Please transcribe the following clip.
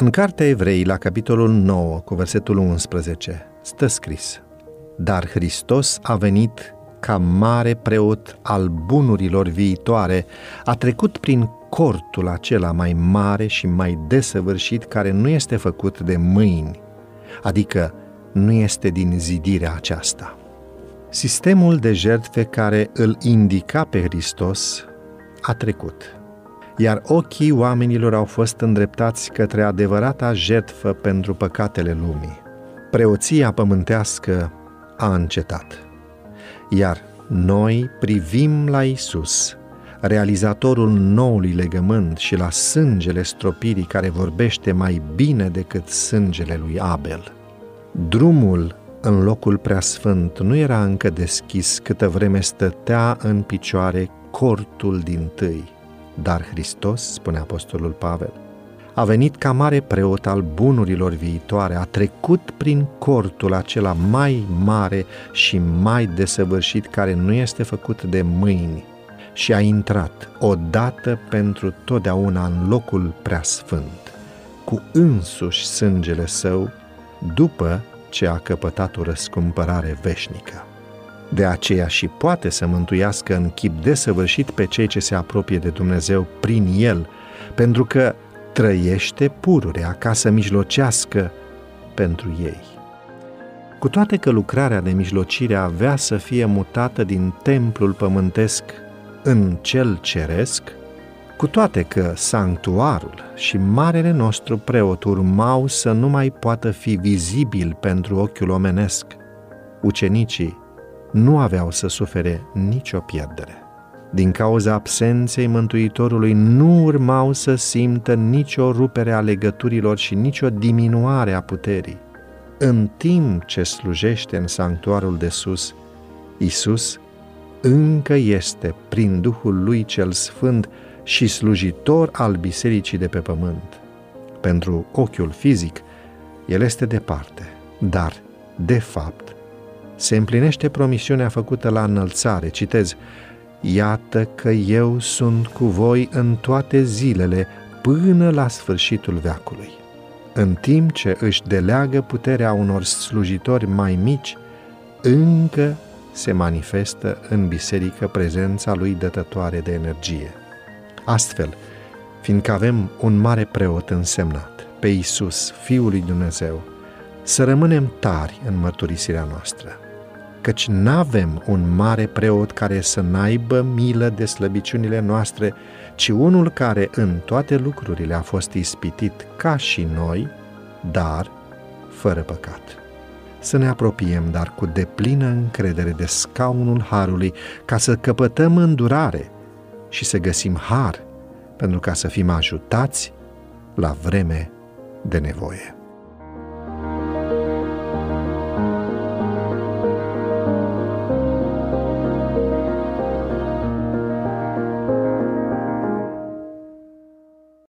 În Cartea Evrei, la capitolul 9, cu versetul 11, stă scris Dar Hristos a venit ca mare preot al bunurilor viitoare, a trecut prin cortul acela mai mare și mai desăvârșit care nu este făcut de mâini, adică nu este din zidirea aceasta. Sistemul de jertfe care îl indica pe Hristos a trecut, iar ochii oamenilor au fost îndreptați către adevărata jertfă pentru păcatele lumii. Preoția pământească a încetat, iar noi privim la Isus, realizatorul noului legământ și la sângele stropirii care vorbește mai bine decât sângele lui Abel. Drumul în locul preasfânt nu era încă deschis câtă vreme stătea în picioare cortul din tâi. Dar Hristos, spune Apostolul Pavel, a venit ca mare preot al bunurilor viitoare, a trecut prin cortul acela mai mare și mai desăvârșit care nu este făcut de mâini și a intrat odată pentru totdeauna în locul preasfânt, cu însuși sângele său, după ce a căpătat o răscumpărare veșnică. De aceea și poate să mântuiască în chip desăvârșit pe cei ce se apropie de Dumnezeu prin El, pentru că trăiește pururea ca să mijlocească pentru ei. Cu toate că lucrarea de mijlocire avea să fie mutată din templul pământesc în cel ceresc, cu toate că sanctuarul și marele nostru preot urmau să nu mai poată fi vizibil pentru ochiul omenesc, ucenicii nu aveau să sufere nicio pierdere. Din cauza absenței Mântuitorului nu urmau să simtă nicio rupere a legăturilor și nicio diminuare a puterii. În timp ce slujește în sanctuarul de sus, Isus încă este, prin Duhul lui cel Sfânt, și slujitor al bisericii de pe pământ. Pentru ochiul fizic, el este departe, dar, de fapt, se împlinește promisiunea făcută la înălțare. Citez, Iată că eu sunt cu voi în toate zilele până la sfârșitul veacului. În timp ce își deleagă puterea unor slujitori mai mici, încă se manifestă în biserică prezența lui dătătoare de energie. Astfel, fiindcă avem un mare preot însemnat, pe Iisus, Fiul lui Dumnezeu, să rămânem tari în mărturisirea noastră, căci n-avem un mare preot care să n-aibă milă de slăbiciunile noastre, ci unul care în toate lucrurile a fost ispitit ca și noi, dar fără păcat. Să ne apropiem, dar cu deplină încredere de scaunul Harului, ca să căpătăm îndurare și să găsim har pentru ca să fim ajutați la vreme de nevoie.